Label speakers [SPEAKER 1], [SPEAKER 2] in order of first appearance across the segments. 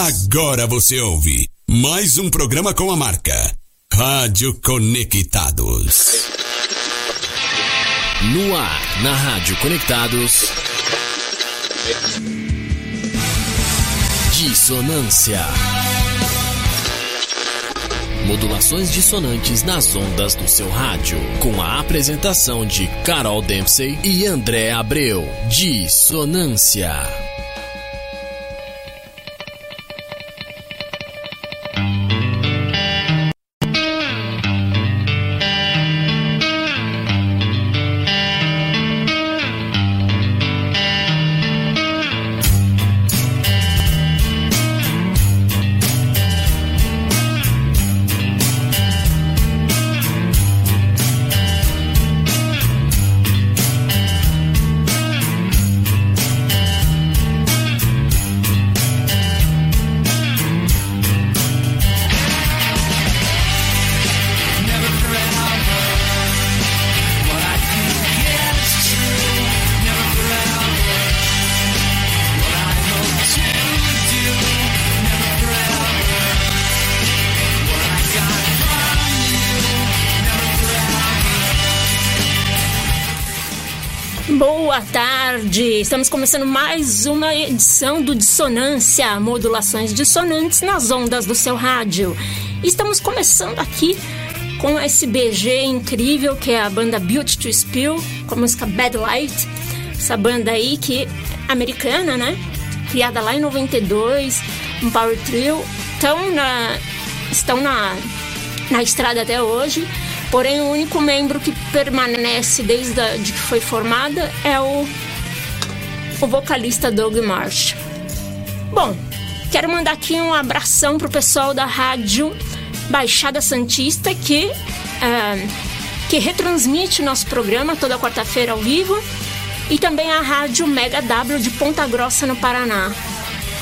[SPEAKER 1] Agora você ouve mais um programa com a marca Rádio Conectados.
[SPEAKER 2] No ar, na Rádio Conectados. Dissonância. Modulações dissonantes nas ondas do seu rádio. Com a apresentação de Carol Dempsey e André Abreu. Dissonância.
[SPEAKER 3] Começando mais uma edição do Dissonância, modulações dissonantes nas ondas do seu rádio. Estamos começando aqui com esse BG incrível que é a banda Beauty to Spill, com a música Bad Light. Essa banda aí que é americana, né? Criada lá em 92, um power trio. Estão na, estão na, na estrada até hoje. Porém, o único membro que permanece desde a, de que foi formada é o, o vocalista Doug Marsh. Bom, quero mandar aqui um abração pro pessoal da rádio Baixada Santista que, é, que retransmite nosso programa toda quarta-feira ao vivo e também a rádio Mega W de Ponta Grossa, no Paraná.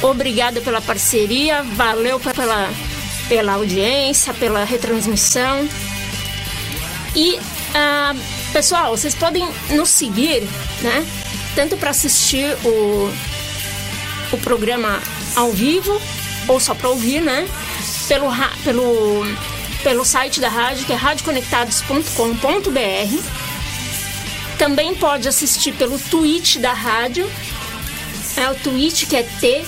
[SPEAKER 3] Obrigada pela parceria, valeu pela, pela audiência, pela retransmissão. E, uh, pessoal, vocês podem nos seguir, né? Tanto para assistir o, o programa ao vivo, ou só para ouvir, né? Pelo, pelo, pelo site da rádio, que é radioconectados.com.br. Também pode assistir pelo Twitch da rádio. É o Twitch que é T.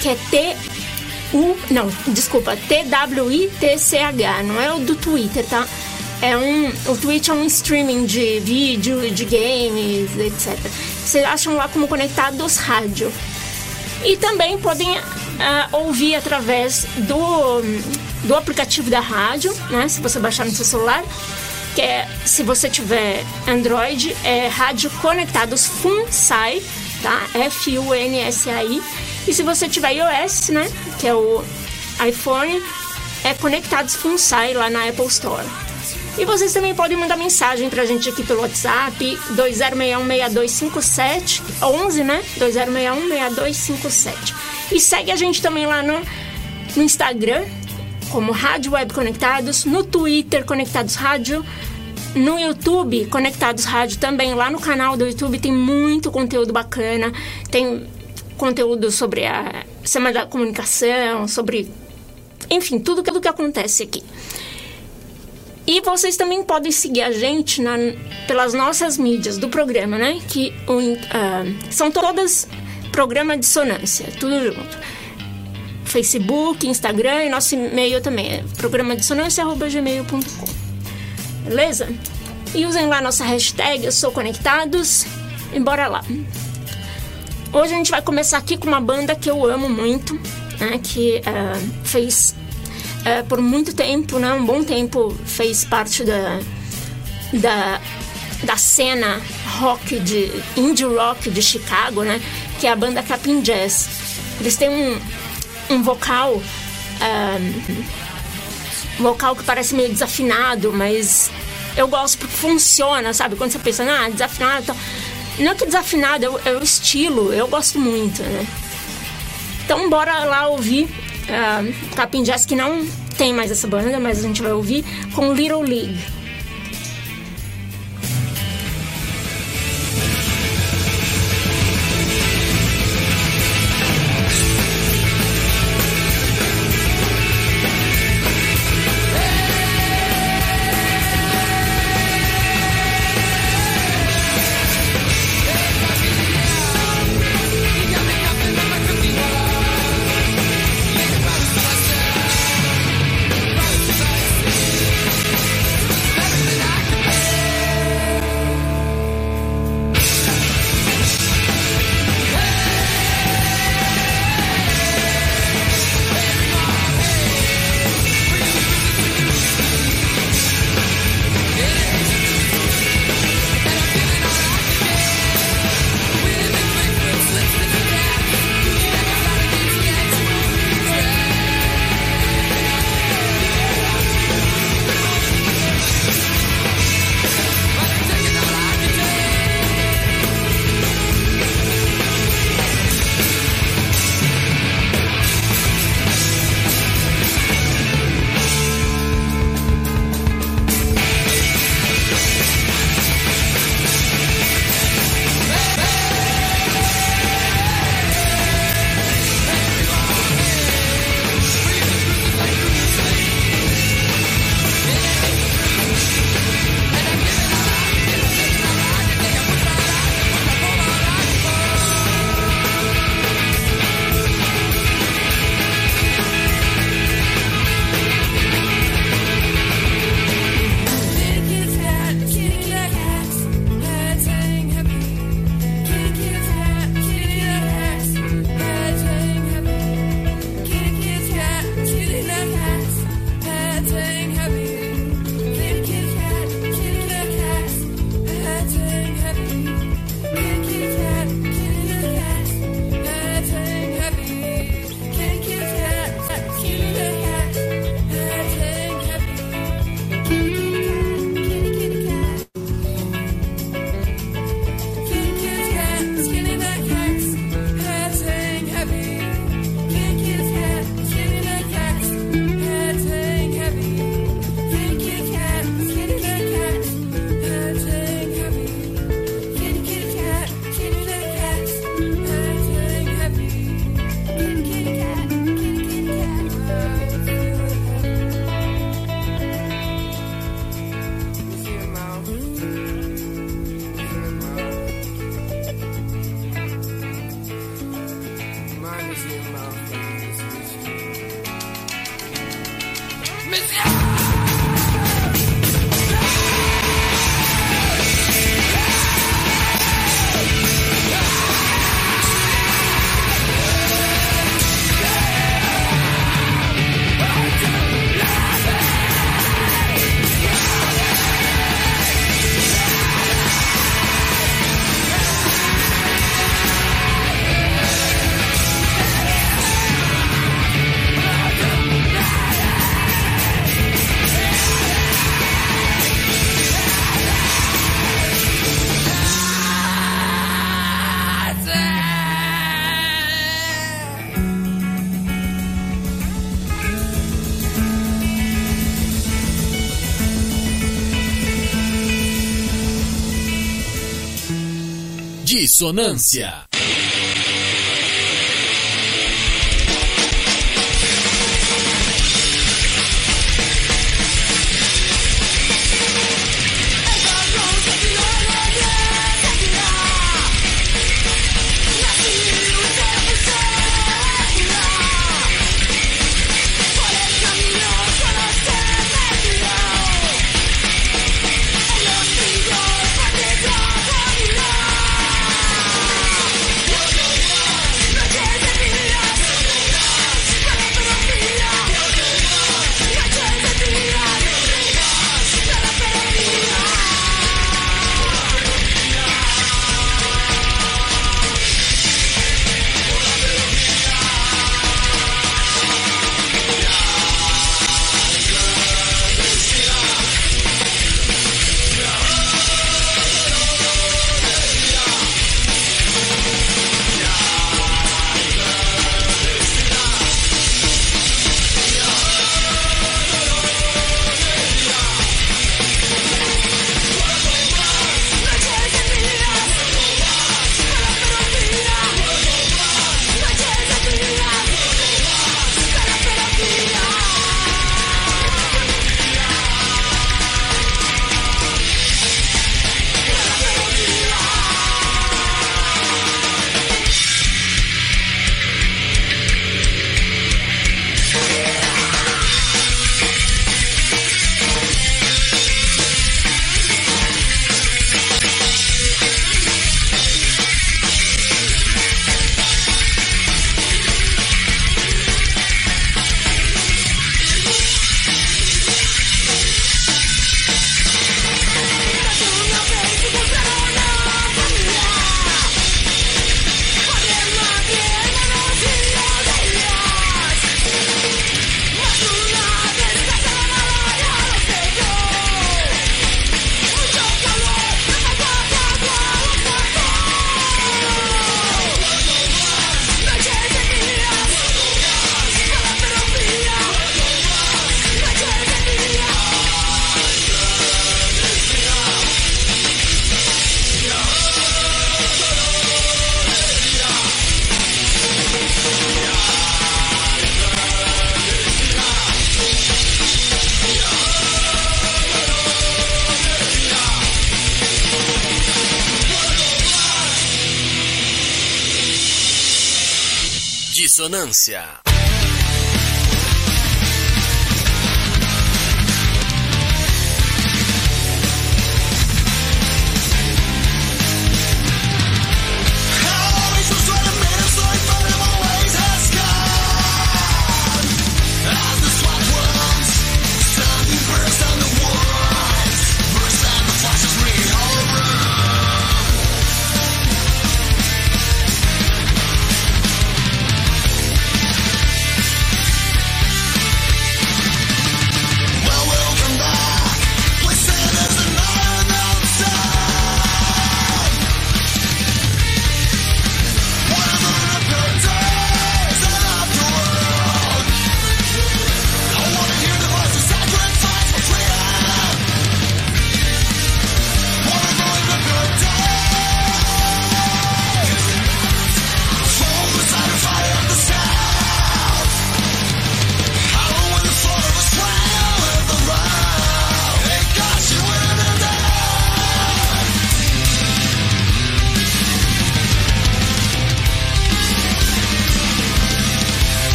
[SPEAKER 3] Que é T U, não, desculpa, T-W-I-T-C-H, não é o do Twitter, tá? É um, o Twitch é um streaming de vídeo, de games, etc. Vocês acham lá como Conectados Rádio. E também podem uh, ouvir através do, do aplicativo da rádio, né? Se você baixar no seu celular, que é, se você tiver Android, é Rádio Conectados FUNSAI, tá? F-U-N-S-A-I. E se você tiver iOS, né, que é o iPhone, é Conectados FUNSAI lá na Apple Store. E vocês também podem mandar mensagem pra gente aqui pelo WhatsApp 20616257 11, né? 20616257. E segue a gente também lá no, no Instagram, como Rádio Web Conectados, no Twitter Conectados Rádio, no YouTube Conectados Rádio também. Lá no canal do YouTube tem muito conteúdo bacana. Tem conteúdo sobre a Semana da Comunicação, sobre. Enfim, tudo, tudo que acontece aqui. E vocês também podem seguir a gente na, pelas nossas mídias do programa, né? Que uh, são todas programa Dissonância, tudo junto. Facebook, Instagram e nosso e-mail também é programadissonância.gmail.com. Beleza? E usem lá nossa hashtag Eu Sou Conectados e bora lá. Hoje a gente vai começar aqui com uma banda que eu amo muito, né, que uh, fez uh, por muito tempo, né, um bom tempo, fez parte da, da, da cena rock de indie rock de Chicago, né, que é a banda Capin Jazz. Eles têm um, um vocal, uh, vocal que parece meio desafinado, mas eu gosto porque funciona, sabe? Quando você pensa, ah, desafinado, então não que desafinado, é, é o estilo, eu gosto muito, né? Então bora lá ouvir uh, Capim Jazz, que não tem mais essa banda, mas a gente vai ouvir com Little League. Dissonância. Dissonância.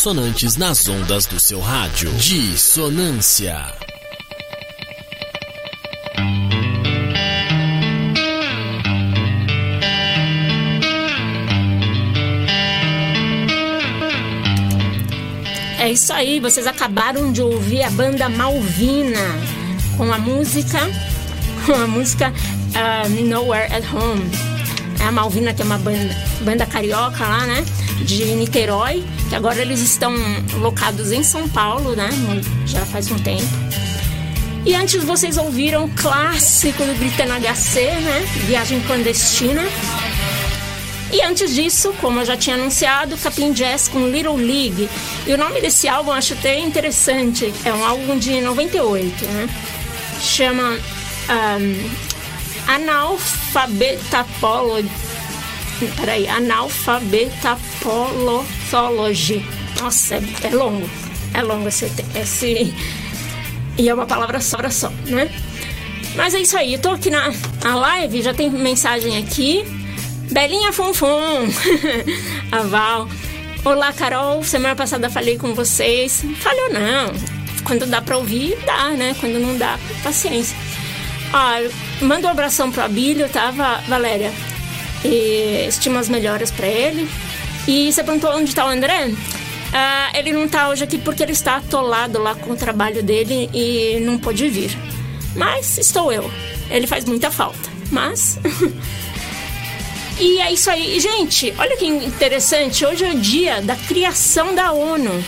[SPEAKER 2] Dissonantes nas ondas do seu rádio. Dissonância.
[SPEAKER 3] É isso aí, vocês acabaram de ouvir a banda Malvina com a música, com a música uh, Nowhere at Home. É a Malvina que é uma banda, banda carioca lá, né? De Niterói, que agora eles estão locados em São Paulo, né? Já faz um tempo. E antes vocês ouviram o clássico do Gritando HC, né? Viagem Clandestina. E antes disso, como eu já tinha anunciado, Capim Jazz com Little League. E o nome desse álbum eu acho até interessante. É um álbum de 98, né? Chama um, Analfabetapology. Peraí, Analfabetapology. Nossa, é, é, longo. É longo esse, esse. E é uma palavra só, só, né? Mas é isso aí. Eu tô aqui na, na live, já tem mensagem aqui. Belinha Fonfon, a Val. Olá, Carol. Semana passada falei com vocês. Falhou não. Quando dá pra ouvir, dá, né? Quando não dá, paciência. Ah, manda um abração pro Abílio, tá, Valéria? E estimas melhoras para ele. E você perguntou onde tá o André? Ah, ele não tá hoje aqui porque ele está atolado lá com o trabalho dele e não pôde vir. Mas estou eu. Ele faz muita falta. Mas E é isso aí. Gente, olha que interessante. Hoje é o dia da criação da ONU.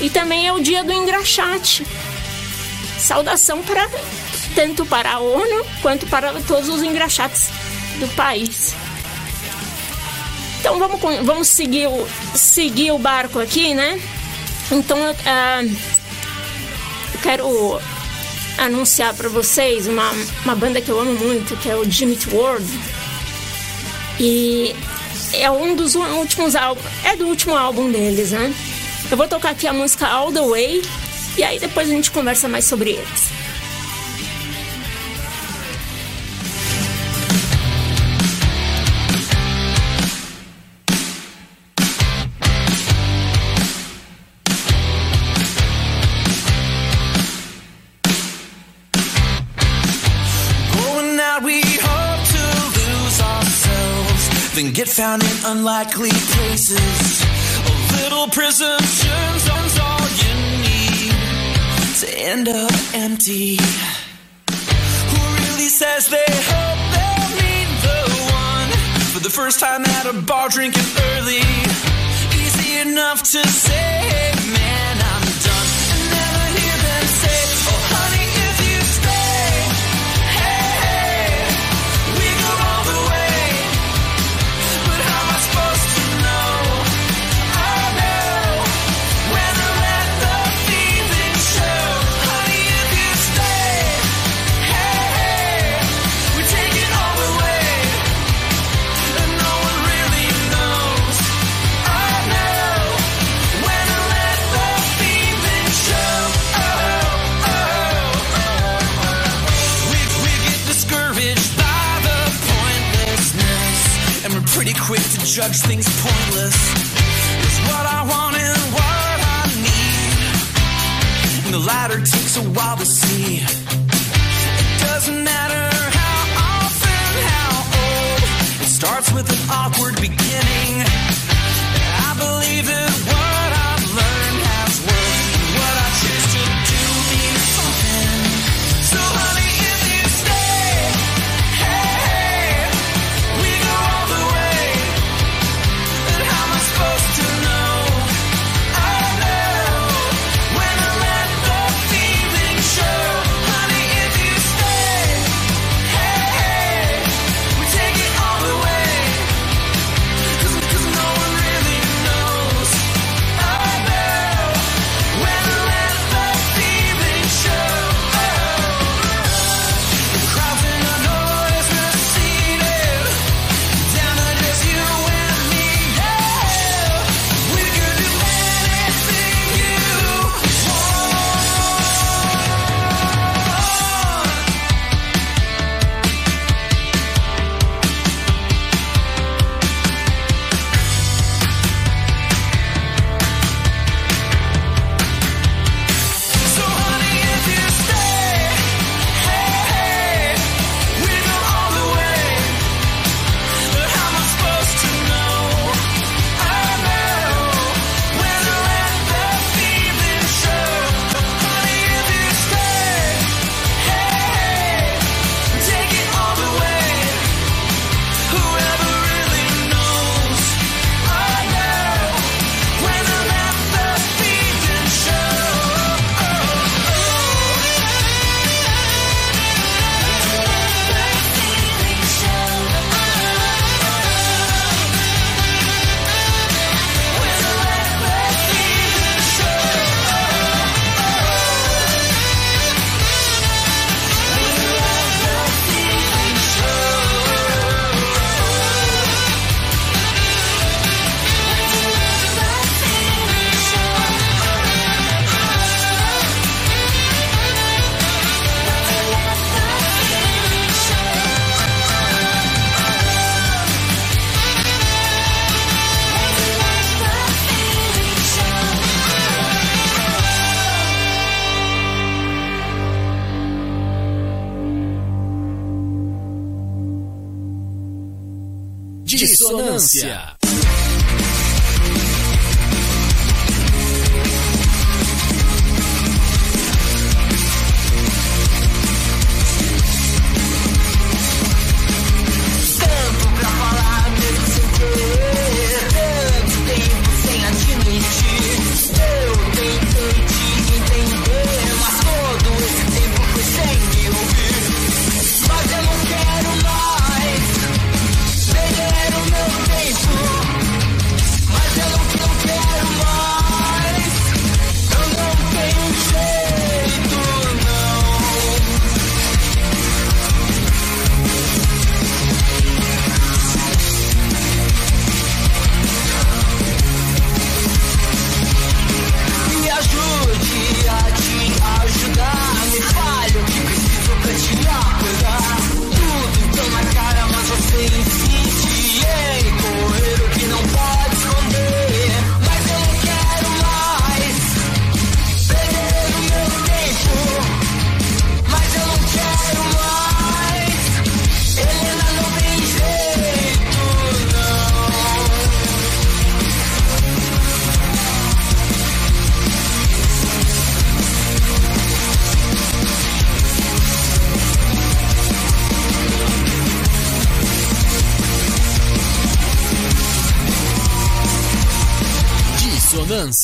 [SPEAKER 3] E também é o dia do engraxate. Saudação para tanto para a ONU quanto para todos os engraxates do país. Então vamos, vamos seguir, o, seguir o barco aqui, né? Então uh, eu quero anunciar para vocês uma, uma banda que eu amo muito, que é o Jimmy World e é um dos últimos álbuns, é do último álbum deles, né? Eu vou tocar aqui a música All the Way e aí depois a gente conversa mais sobre eles.
[SPEAKER 4] Found in unlikely places. A little prison turns all you need to end up empty. Who really says they hope they'll meet the one for the first time at a bar drinking early? Easy enough to say, judge things pointless. It's what I want and what I need, and the latter takes a while to see. It doesn't matter how often, how old. It starts with an awkward beginning.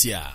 [SPEAKER 5] Dissonância.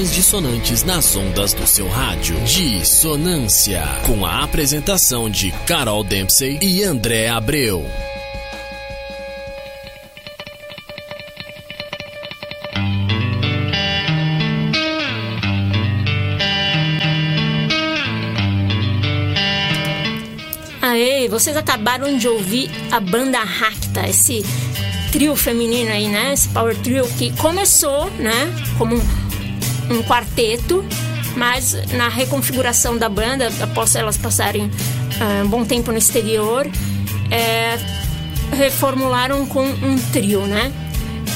[SPEAKER 5] informações dissonantes nas ondas do seu rádio. Dissonância, com a apresentação de Carol Dempsey e André Abreu.
[SPEAKER 3] Aê, vocês acabaram de ouvir a banda Racta, esse trio feminino aí, né? Esse power trio que começou, né? Como um um quarteto, mas na reconfiguração da banda, após elas passarem uh, um bom tempo no exterior, é, reformularam com um trio, né?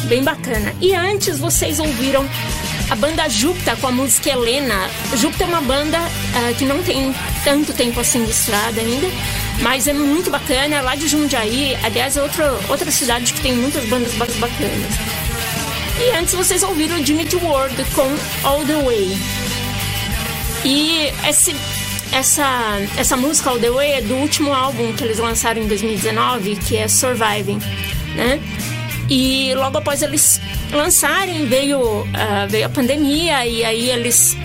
[SPEAKER 3] Bem bacana. E antes vocês ouviram a banda Júpiter com a música Helena. Júpiter é uma banda uh, que não tem tanto tempo assim de estrada ainda, mas é muito bacana, é lá de Jundiaí. Aliás, é outra, outra cidade que tem muitas bandas bacanas. E antes vocês ouviram Dignity World com All the Way. E esse, essa, essa música All the Way é do último álbum que eles lançaram em 2019, que é Surviving, né? E logo após eles lançarem veio, uh, veio a pandemia e aí eles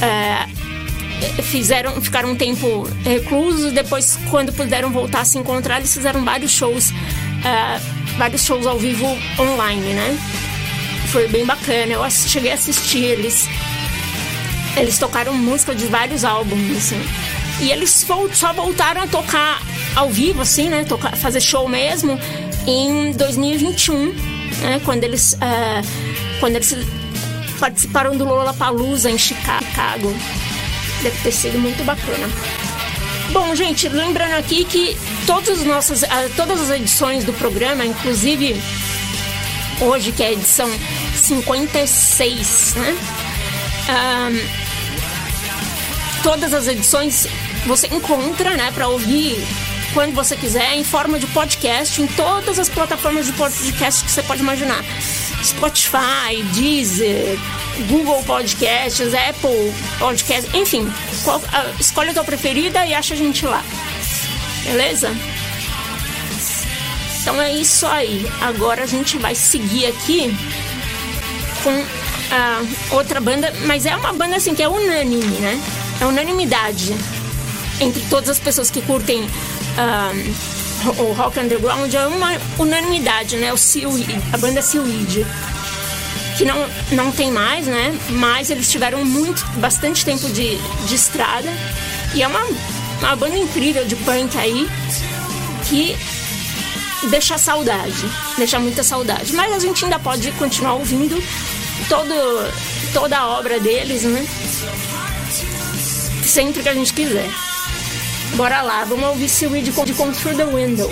[SPEAKER 3] uh, fizeram ficaram um tempo reclusos depois quando puderam voltar a se encontrar eles fizeram vários shows uh, vários shows ao vivo online né foi bem bacana eu cheguei a assistir eles eles tocaram música de vários álbuns assim e eles só voltaram a tocar ao vivo assim né tocar, fazer show mesmo em 2021 né, quando eles uh, quando eles participaram do Lollapalooza em Chicago. Deve ter sido muito bacana. Bom, gente, lembrando aqui que todas as nossas, uh, todas as edições do programa, inclusive hoje que é a edição 56, né? Todas as edições você encontra, né, para ouvir quando você quiser, em forma de podcast, em todas as plataformas de podcast que você pode imaginar. Spotify, Deezer, Google Podcasts, Apple Podcasts, enfim, qual, uh, escolhe a tua preferida e acha a gente lá. Beleza? Então é isso aí. Agora a gente vai seguir aqui com uh, outra banda, mas é uma banda assim que é unânime, né? É unanimidade entre todas as pessoas que curtem um, o rock underground é uma unanimidade, né? O Seaweed, a banda Seaweed, que não, não tem mais, né? Mas eles tiveram muito, bastante tempo de, de estrada e é uma, uma banda incrível de punk aí que deixa saudade, deixa muita saudade. Mas a gente ainda pode continuar ouvindo todo, toda a obra deles, né? Sempre que a gente quiser. Bora lá, vamos ouvir Seaweed de Come Through the Window.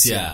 [SPEAKER 2] Dissonância.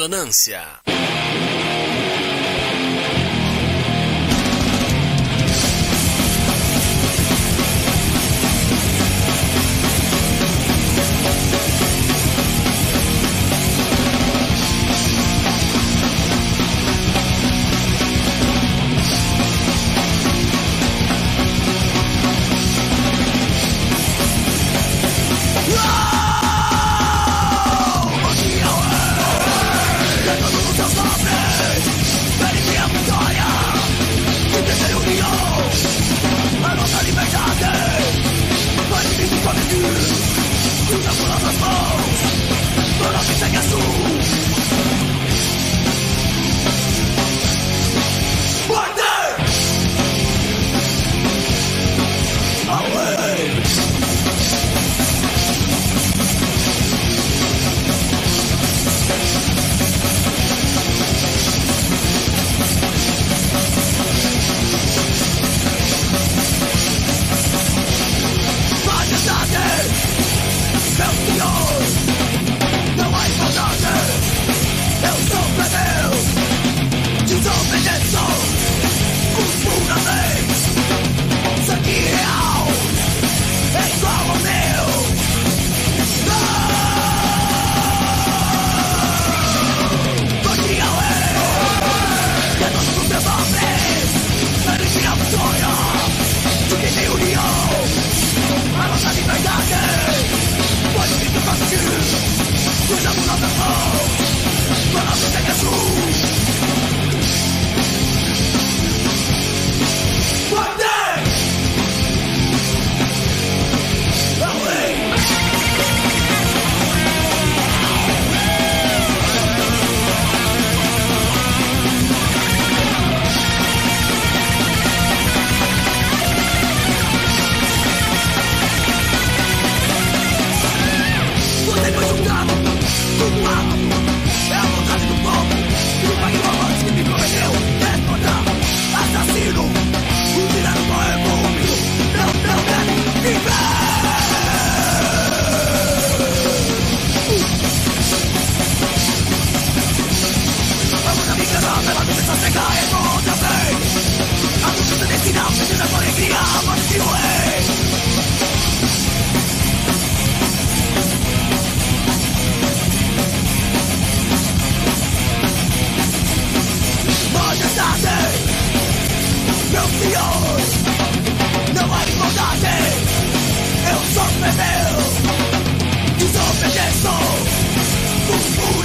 [SPEAKER 2] Dissonância.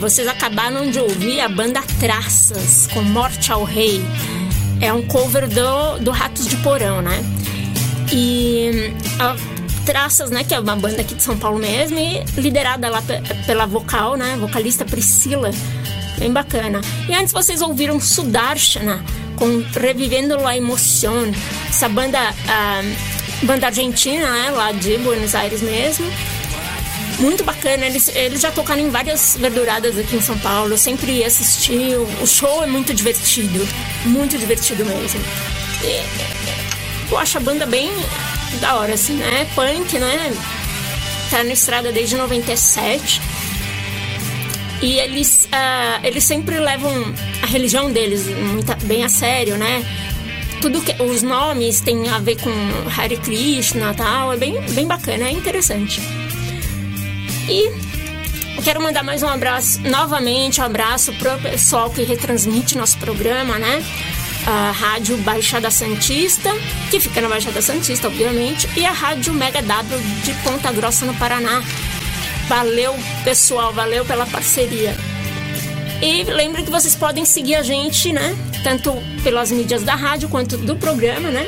[SPEAKER 3] Vocês acabaram de ouvir a banda Traças, com Morte ao Rei. É um cover do, do Ratos de Porão, né? E a Traças, né, que é uma banda aqui de São Paulo mesmo, e liderada lá pela vocal, né, vocalista Priscila. Bem bacana. E antes vocês ouviram Sudarshana com Revivendo la Emoción, essa banda, banda argentina, né, lá de Buenos Aires mesmo muito bacana. Eles, eles já tocaram em várias verduradas aqui em São Paulo. Eu sempre assisti. O, show é muito divertido. Muito divertido mesmo. E, eu acho a banda bem da hora, assim, né? Punk, né? Tá na estrada desde 97. E eles, uh, eles sempre levam a religião deles muito, bem a sério, né? Tudo que os nomes têm a ver com Hare Krishna tal, é bem, bem bacana, é interessante. E quero mandar mais um abraço, novamente, um abraço pro pessoal que retransmite nosso programa, né? A Rádio Baixada Santista, que fica na Baixada Santista, obviamente, e a Rádio Mega W de Ponta Grossa, no Paraná. Valeu, pessoal, valeu pela parceria. E lembre que vocês podem seguir a gente, né? Tanto pelas mídias da rádio quanto do programa, né?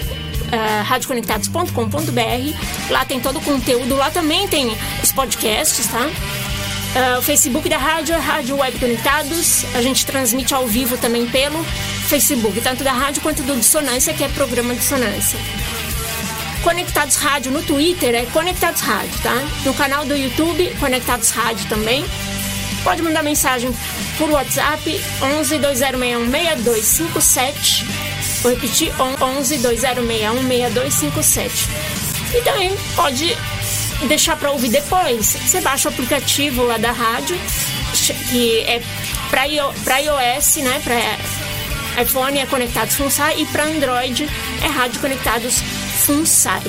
[SPEAKER 3] Uh, radioconectados.com.br. Lá tem todo o conteúdo. Lá também tem os podcasts, tá? Uh, o Facebook da rádio é Rádio Web Conectados. A gente transmite ao vivo também pelo Facebook, tanto da rádio quanto do Dissonância, que é programa Dissonância. Conectados Rádio no Twitter é Conectados Rádio, tá? No canal do YouTube, Conectados Rádio também. Pode mandar mensagem por WhatsApp 11 2061 6257 Vou repetir, 11 2061 6257. E também pode deixar para ouvir depois. Você baixa o aplicativo lá da rádio, que é para iOS, né? Para iPhone é Conectados Funsai e para Android é Rádio Conectados Funsai.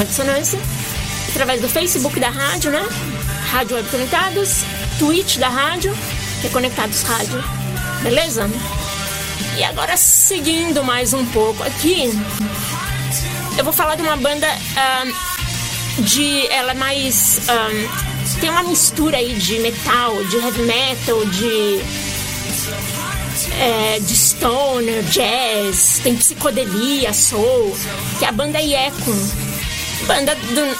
[SPEAKER 3] Dissonância através do Facebook da rádio, né? Rádio Web Conectados, Twitch da rádio, que é Conectados Rádio. Beleza? E agora, seguindo mais um pouco aqui, eu vou falar de uma banda um, de. Ela é mais. Um, tem uma mistura aí de metal, de heavy metal, de. É, de stoner, jazz, tem psicodelia, soul, que é a banda Yekon. Banda do,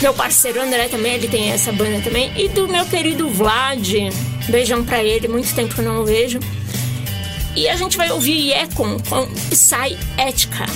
[SPEAKER 3] meu parceiro André também, ele tem essa banda também. E do meu querido Vlad. Beijão pra ele, muito tempo que eu não o vejo. E a gente vai ouvir Yekon com Psy Ética.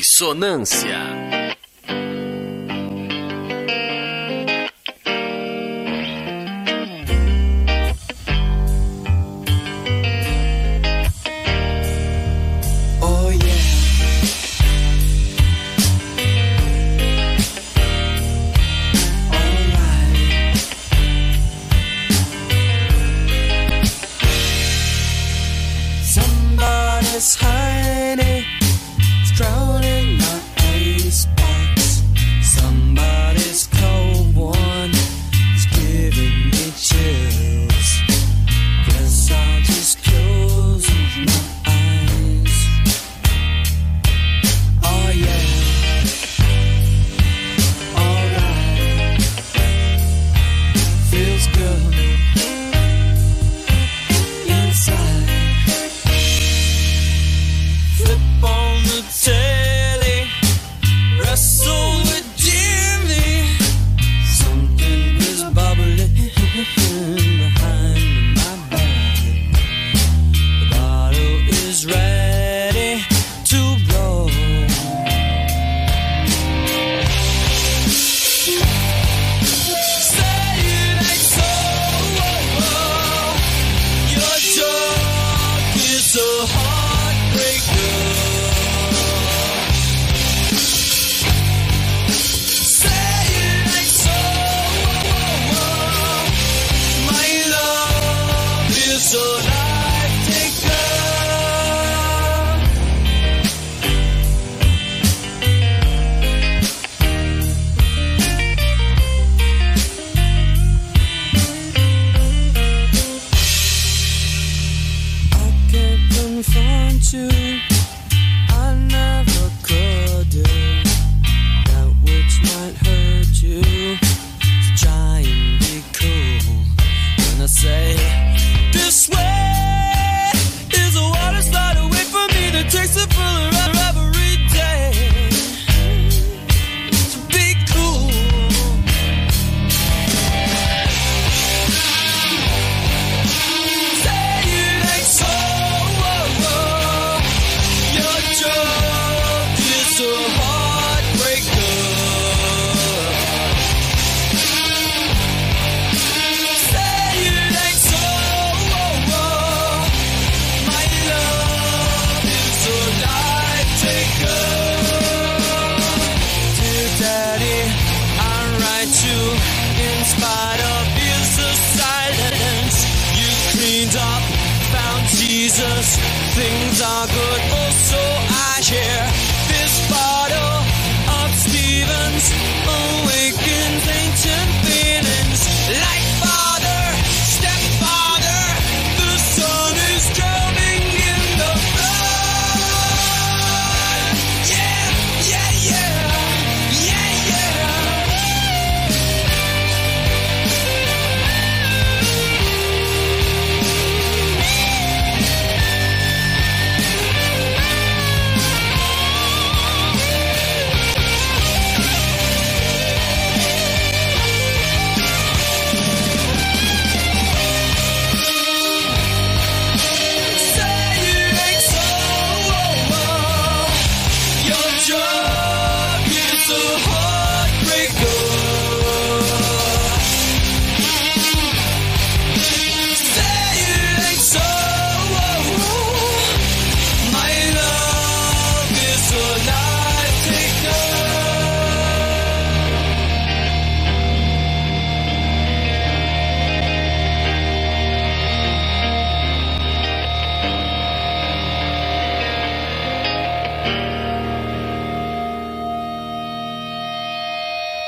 [SPEAKER 6] Dissonância.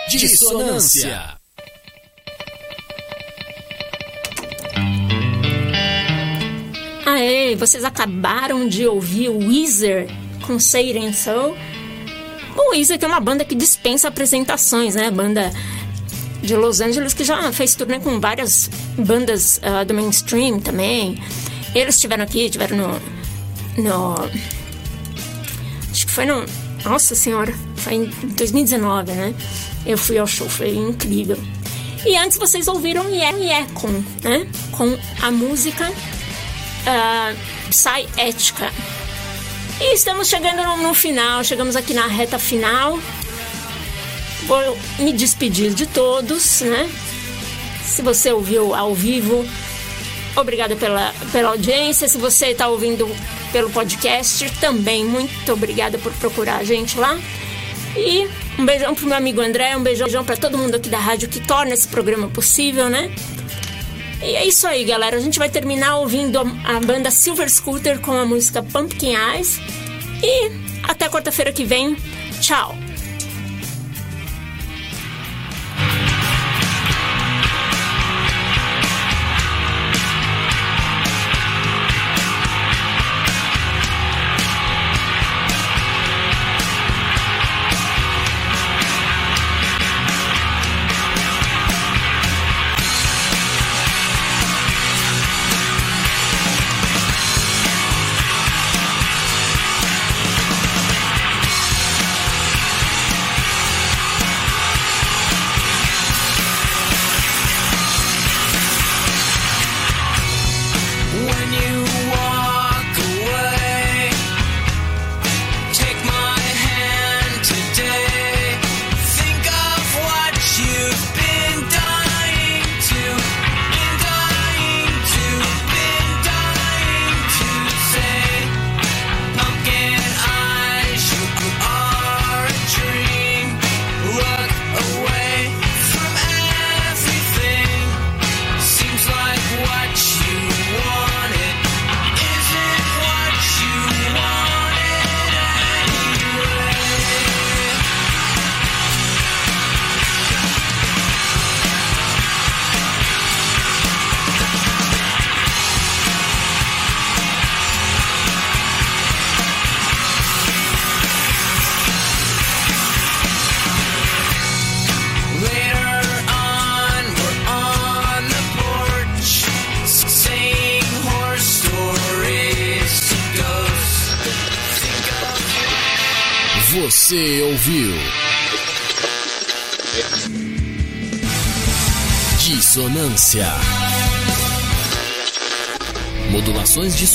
[SPEAKER 2] Dissonância.
[SPEAKER 3] Aê, vocês acabaram de ouvir o Weezer com Say It Ain't So. O Weezer que é uma banda que dispensa apresentações, né? Banda de Los Angeles que já fez turnê com várias bandas ah, do mainstream também. Eles estiveram aqui, estiveram no, no... Foi no... Nossa Senhora, foi em 2019, né? Eu fui ao show, foi incrível. E antes vocês ouviram Yekon, né? Com a música uh, Psy Ética. E estamos chegando no, no final, chegamos aqui na reta final. Vou me despedir de todos, né? Se você ouviu ao vivo, obrigada pela, pela audiência. Se você está ouvindo pelo podcast, também muito obrigada por procurar a gente lá. E um beijão pro meu amigo André, um beijão para todo mundo aqui da rádio que torna esse programa possível, né? E é isso aí, galera. A gente vai terminar ouvindo a, banda Silver Scooter com a música Pumpkin Eyes. E até quarta-feira que vem. Tchau.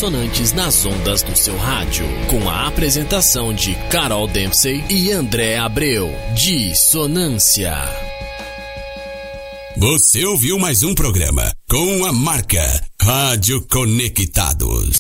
[SPEAKER 2] Dissonantes nas ondas do seu rádio, com a apresentação de Carol Dempsey e André Abreu. Dissonância.
[SPEAKER 1] Você ouviu mais um programa com a marca Rádio Conectados.